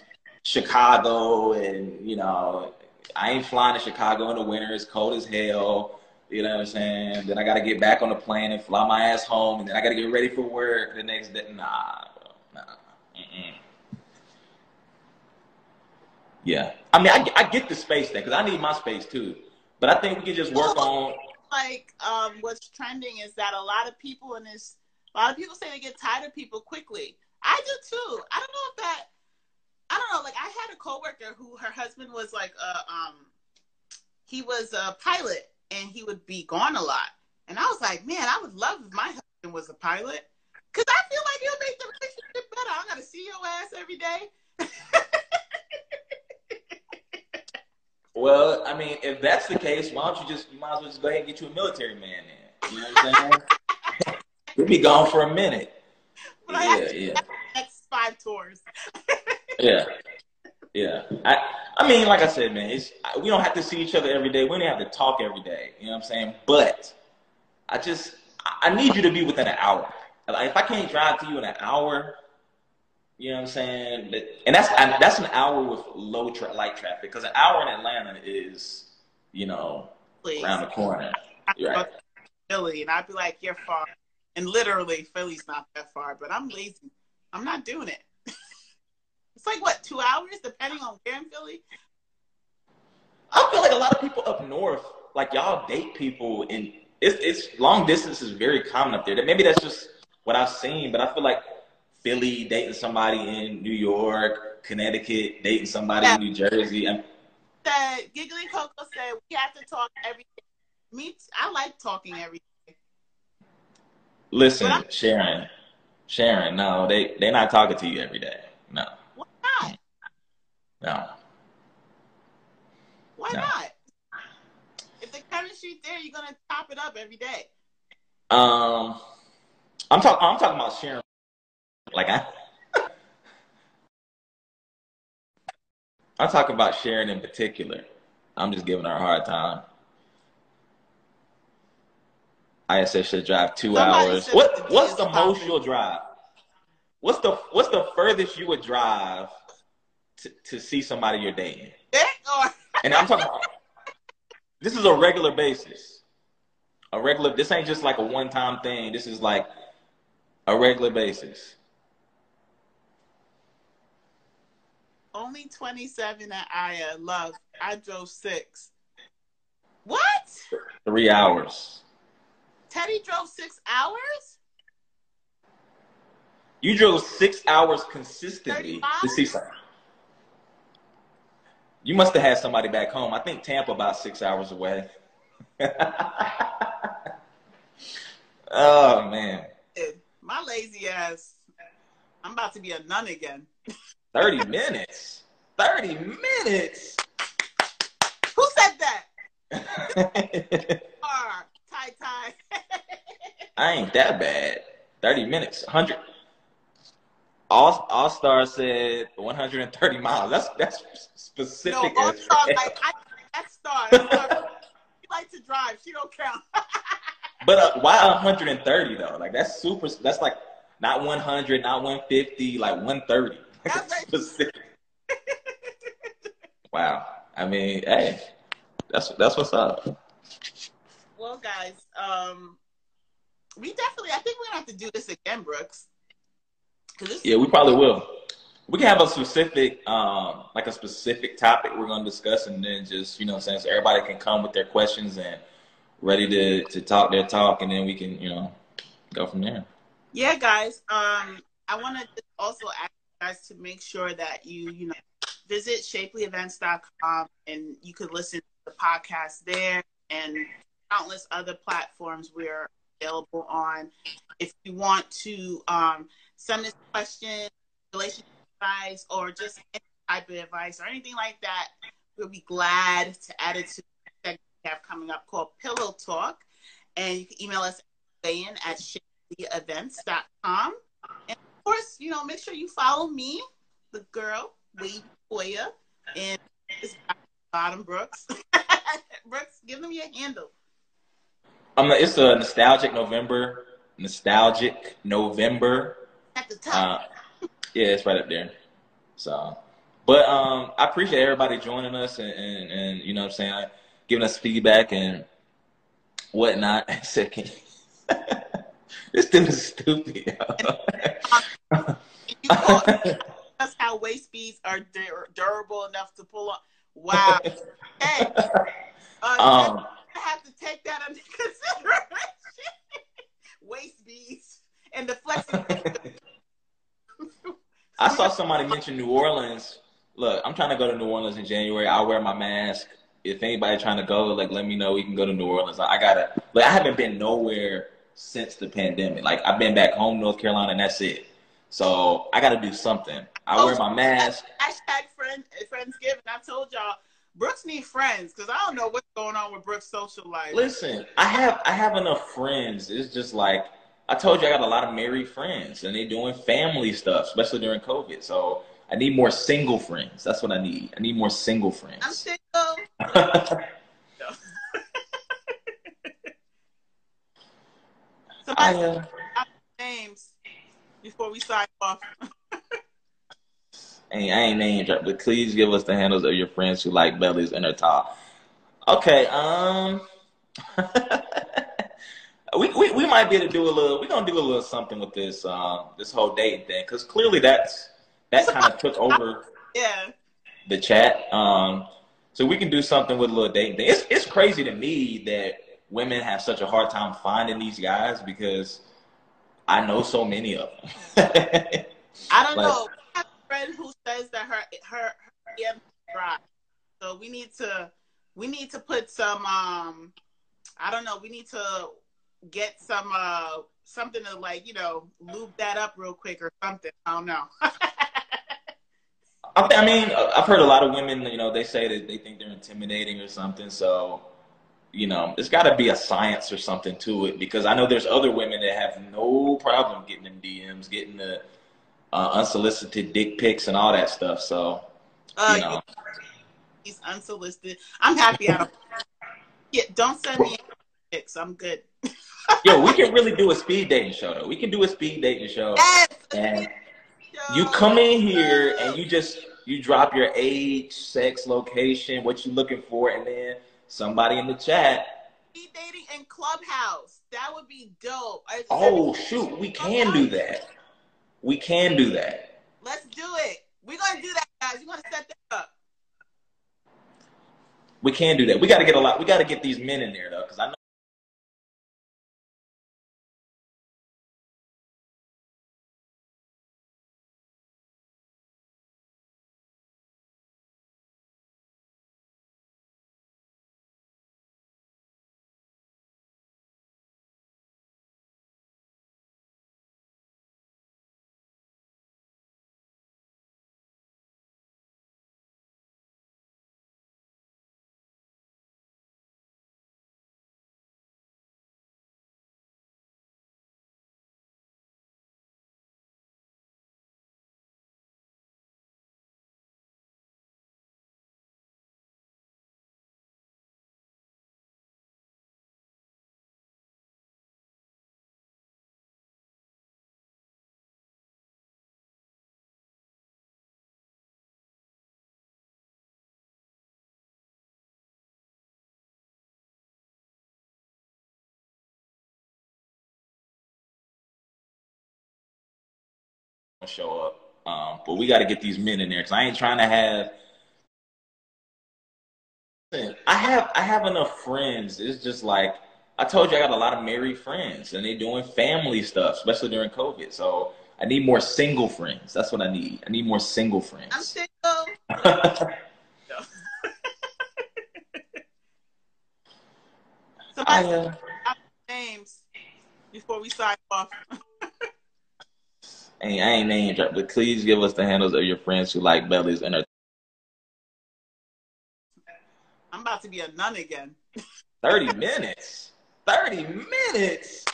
S2: Chicago and you know, I ain't flying to Chicago in the winter, it's cold as hell. You know what I'm saying? Then I gotta get back on the plane and fly my ass home and then I gotta get ready for work the next day. Nah, nah. Mm-mm. Yeah. I mean, I, I get the space thing because I need my space too. But I think we can just work on.
S1: Like, um, what's trending is that a lot of people in this, a lot of people say they get tired of people quickly. I do too. I don't know if that, I don't know. Like, I had a coworker who her husband was like a, um, he was a pilot and he would be gone a lot. And I was like, man, I would love if my husband was a pilot. Cause I feel like he'll make the relationship better. I gotta see your ass every day.
S2: Well, I mean, if that's the case, why don't you just you might as well just go ahead and get you a military man then? You know what I'm saying? We'll be gone for a minute.
S1: But yeah, yeah. Next five tours.
S2: yeah, yeah. I I mean, like I said, man, it's we don't have to see each other every day. We don't have to talk every day. You know what I'm saying? But I just I need you to be within an hour. Like if I can't drive to you in an hour, you know what I'm saying? But, and that's that's an hour with low tra- light traffic because an hour in Atlanta is, you know, Please. around the corner. Right.
S1: Philly, and I'd be like, "You're far," and literally, Philly's not that far. But I'm lazy. I'm not doing it. It's like what two hours, depending on where in Philly.
S2: I feel like a lot of people up north, like y'all date people, and it's it's long distance is very common up there. Maybe that's just what I've seen, but I feel like Philly dating somebody in New York, Connecticut dating somebody yeah. in New Jersey. And
S1: said Giggly Coco said we have to talk every day. Me, I like talking every day.
S2: Listen, Sharon, Sharon, no, they they're not talking to you every day. No. No.
S1: Why no. not? If the chemistry's there, you're gonna top it up every day.
S2: Um, I'm talking. I'm talking about Sharon like I, I talk about Sharon in particular. I'm just giving her a hard time. I said she'll drive two Somebody hours. What What's the most you'll drive? What's the What's the furthest you would drive to, to see somebody you're dating? and I'm talking. About, this is a regular basis. A regular. This ain't just like a one time thing. This is like a regular basis.
S1: Only 27 at Aya. Love. I drove six. What?
S2: Three hours.
S1: Teddy drove six hours?
S2: You drove six hours consistently 35? to see something. You must have had somebody back home. I think Tampa about six hours away. oh man.
S1: My lazy ass. I'm about to be a nun again.
S2: 30 minutes. 30 minutes.
S1: Who said that? Ah, tie tie.
S2: I ain't that bad. 30 minutes. 100. All All Star said 130 miles. That's that's specific.
S1: No, All Star like I, that star. she likes to drive. She don't count.
S2: but uh, why 130 though? Like that's super. That's like not 100, not 150, like 130. Specific. wow. I mean, hey, that's that's what's up.
S1: Well, guys, um, we definitely. I think we're gonna have to do this again, Brooks.
S2: Yeah, we probably will. We can have a specific, um, like a specific topic we're gonna discuss, and then just you know, saying so everybody can come with their questions and ready to to talk their talk, and then we can you know go from there.
S1: Yeah, guys. Um, I want to also ask you guys to make sure that you you know visit shapelyevents.com and you could listen to the podcast there and countless other platforms we're available on. If you want to um, send us questions, relationship advice, or just any type of advice or anything like that, we'll be glad to add it to the segment we have coming up called Pillow Talk. And you can email us in at shapelyevents.com. And of course, you know, make sure you follow me, the girl, Wade Koya, and Bottom Brooks. Brooks, give them your handle.
S2: Um, it's a nostalgic November. Nostalgic November.
S1: At the top.
S2: Uh, yeah, it's right up there. So, but um, I appreciate everybody joining us and, and, and you know what I'm saying, giving us feedback and whatnot. Second, this dude is stupid.
S1: That's how waist beads are dur- durable enough to pull on. Wow. Hey, uh,
S2: um,
S1: I have to take that under consideration. waist beads and the flexibility.
S2: I saw somebody mention New Orleans. Look, I'm trying to go to New Orleans in January. I'll wear my mask. If anybody trying to go, like, let me know. We can go to New Orleans. I gotta. Like, I haven't been nowhere since the pandemic. Like, I've been back home, North Carolina, and that's it. So I gotta do something. I
S1: Oh,
S2: wear my mask.
S1: Hashtag friend, Friendsgiving. I told y'all, Brooks need friends because I don't know what's going on with Brooks' social life.
S2: Listen, I have I have enough friends. It's just like I told you, I got a lot of married friends, and they're doing family stuff, especially during COVID. So I need more single friends. That's what I need. I need more single friends.
S1: I'm single.
S2: I, uh,
S1: names before we sign off.
S2: Hey, I ain't name drop, but please give us the handles of your friends who like bellies and are tall. Okay, um, we, we we might be able to do a little. We're gonna do a little something with this um this whole dating thing because clearly that's that kind of took over
S1: Yeah.
S2: the chat. Um, so we can do something with a little dating thing. It's it's crazy to me that women have such a hard time finding these guys because I know so many of them.
S1: I don't
S2: Like-
S1: know. I have a friend who says that her her her DM dry. So we need to we need to put some um I don't know, we need to get some uh something to like, you know, lube that up real quick or something. I don't know.
S2: I, I mean, I've heard a lot of women, you know, they say that they think they're intimidating or something. So, you know, there's got to be a science or something to it because I know there's other women that have no problem getting them DMs, getting the uh, unsolicited dick pics and all that stuff. So,
S1: uh
S2: you know,
S1: he's unsolicited. I'm happy I don't yeah, don't send me pics. I'm good.
S2: Yo, we can really do a speed dating show though. We can do a speed dating show.
S1: Yes!
S2: And you come in here and you just you drop your age, sex, location, what you're looking for, and then somebody in the chat
S1: Speed dating in Clubhouse. That would be dope.
S2: Oh shoot, we can do that. We can do that.
S1: Let's do it. We're gonna do that, guys. We're gonna set that up.
S2: We can do that. We got to get a lot. We got to get these men in there though, because I know. Show up. Um, but we got to get these men in there because I ain't trying to have. I have I have enough friends. It's just like I told you, I got a lot of married friends, and they doing family stuff, especially during COVID. So I need more single friends. That's what I need. I need more single friends.
S1: I'm single. Somebody
S2: I, uh,
S1: names before we sign off.
S2: I ain't name drop, but please give us the handles of your friends who like bellies and are
S1: I'm about to be a nun again.
S2: 30 minutes. 30 minutes.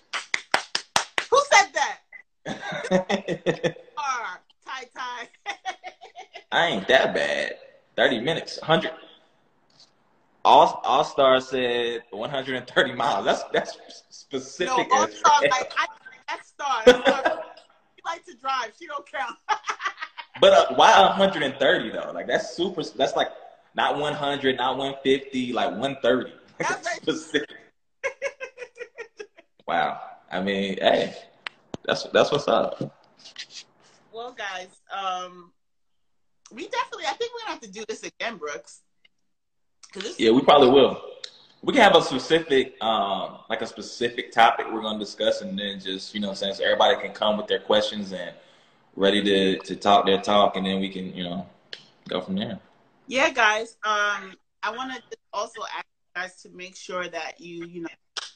S1: Who said that? R, ah, tie tie.
S2: I ain't that bad. 30 minutes. 100. All All Star said 130 miles. That's that's specific.
S1: no, All Star, like, I, that star. That star, She like to drive. She don't count.
S2: But uh, why 130 though? Like that's super. That's like not 100, not 150, like 130.
S1: That's
S2: That's specific. wow. I mean, hey, that's that's what's up.
S1: well, guys, um, we definitely. I think we're gonna have to do this again, Brooks. Cause this,
S2: Yeah, we probably will. We can have a specific, um, like a specific topic we're gonna discuss, and then just you know, what so everybody can come with their questions and ready to to talk their talk, and then we can you know go from there.
S1: yeah, guys. Um, I want to also ask you guys to make sure that you, you know,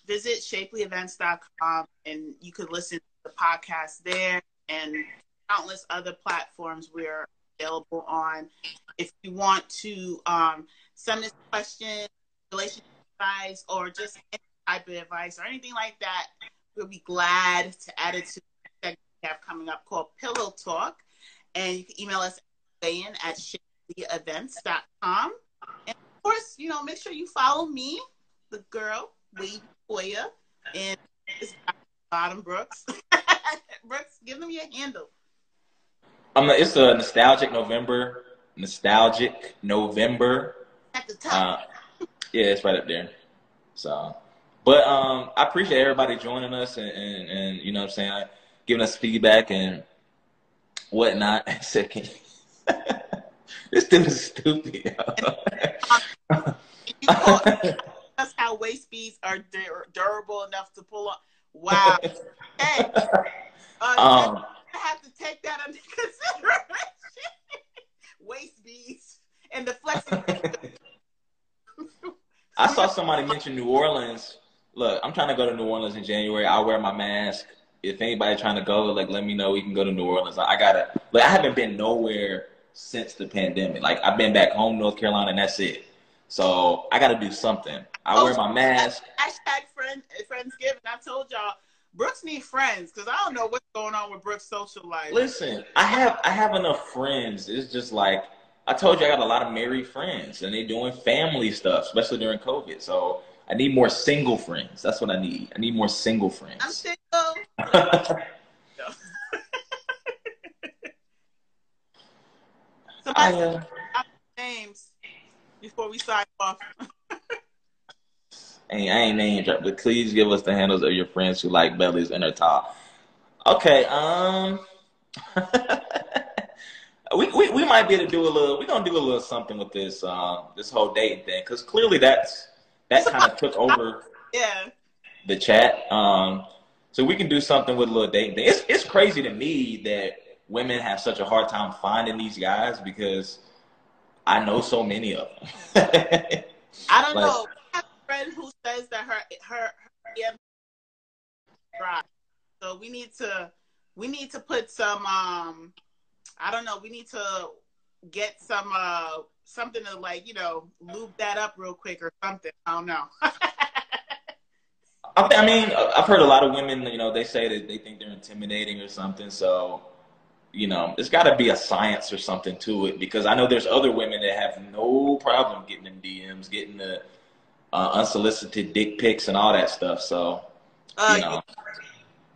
S1: visit shapelyevents.com and you could listen to the podcast there and countless other platforms we're available on. If you want to um, send us questions, relationship advice, or just any type of advice or anything like that, we'll be glad to add it to the segment we have coming up called Pillow Talk. And you can email us in at shapelyevents.com. And of course, you know, make sure you follow me, the girl, Wade Koya, and Bottom Brooks. Brooks, give them your handle.
S2: I Um, it's a nostalgic November. Nostalgic November.
S1: At the top.
S2: Uh, yeah, it's right up there. So, but um, I appreciate everybody joining us and, and, and you know what I'm saying, giving us feedback and whatnot. Second, this dude is stupid.
S1: That's how waist beads are dur- durable enough to pull on. Wow. Hey, uh,
S2: um,
S1: I have to take that under consideration. waist beads and the flexibility.
S2: I saw somebody mention New Orleans. Look, I'm trying to go to New Orleans in January. I'll wear my mask. If anybody trying to go, like, let me know. We can go to New Orleans. I gotta. Like, I haven't been nowhere since the pandemic. Like, I've been back home, North Carolina, and that's it. So I gotta do something. I oh, wear my mask.
S1: Hashtag friend, Friendsgiving. I told y'all, Brooks need friends because I don't know what's going on with Brooks' social life.
S2: Listen, I have I have enough friends. It's just like I told you, I got a lot of married friends, and they're doing family stuff, especially during COVID. So I need more single friends. That's what I need. I need more single friends.
S1: I'm single.
S2: I, uh,
S1: names before we sign off.
S2: ain't, I ain't name drop, but please give us the handles of your friends who like bellies and are tall. Okay, um, we, we we might be able to do a little. We're gonna do a little something with this um this whole dating thing because clearly that's that kind of took over
S1: Yeah.
S2: the chat. Um, so we can do something with a little dating thing. It's it's crazy to me that women have such a hard time finding these guys because I know so many of them.
S1: I don't
S2: Like-
S1: know. I have a friend who says that her her her dry. So we need to we need to put some um I don't know, we need to get some uh something to like, you know, loop that up real quick or something. I don't know.
S2: I, I mean, I've heard a lot of women, you know, they say that they think they're intimidating or something. So, you know, there's got to be a science or something to it because I know there's other women that have no problem getting them DMs, getting the uh, unsolicited dick pics and all that stuff. So,
S1: uh
S2: you know,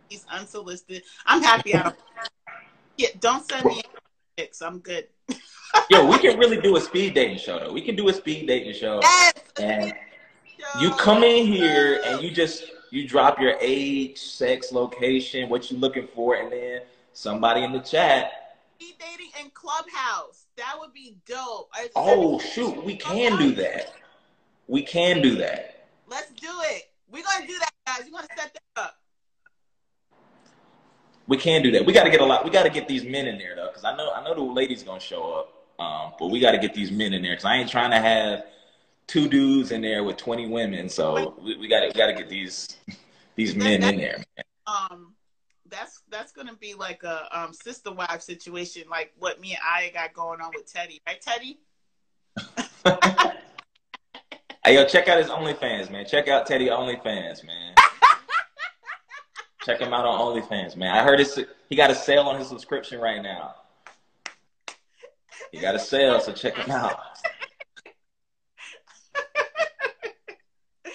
S1: he's unsolicited. I'm happy I don't yeah, don't send me pics. I'm good.
S2: yo, we can really do a speed dating show though. We can do a speed dating show.
S1: Yes.
S2: And you come in here and you just you drop your age, sex, location, what you're looking for, and then somebody in the chat.
S1: Speed dating in Clubhouse. That would be dope.
S2: Oh shoot, we can do that. We can do that.
S1: Let's do it. We're gonna do that, guys. We're gonna set that up.
S2: We can do that. We got to get a lot. We got to get these men in there though, because I know I know the ladies gonna show up. Um, but we got to get these men in there because I ain't trying to have two dudes in there with twenty women. So we, got to got to get these these men in there. Man.
S1: Um, that's that's gonna be like a um sister wife situation, like what me and I got going on with Teddy, right, Teddy?
S2: hey yo, check out his OnlyFans, man. Check out Teddy OnlyFans, man. Check him out on OnlyFans, man. I heard it's he got a sale on his subscription right now. He got a sale, so check him out.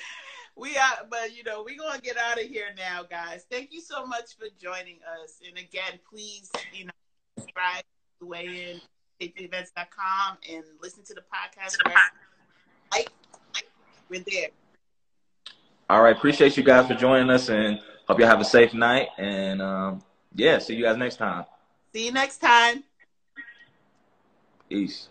S1: we are, but you know, we're gonna get out of here now, guys. Thank you so much for joining us. And again, please, you know, subscribe to weigh in events.com and listen to the podcast. Like, we're there.
S2: All right, appreciate you guys for joining us, and hope y'all have a safe night. And um, yeah, see you guys next time.
S1: See you next time.
S2: Peace.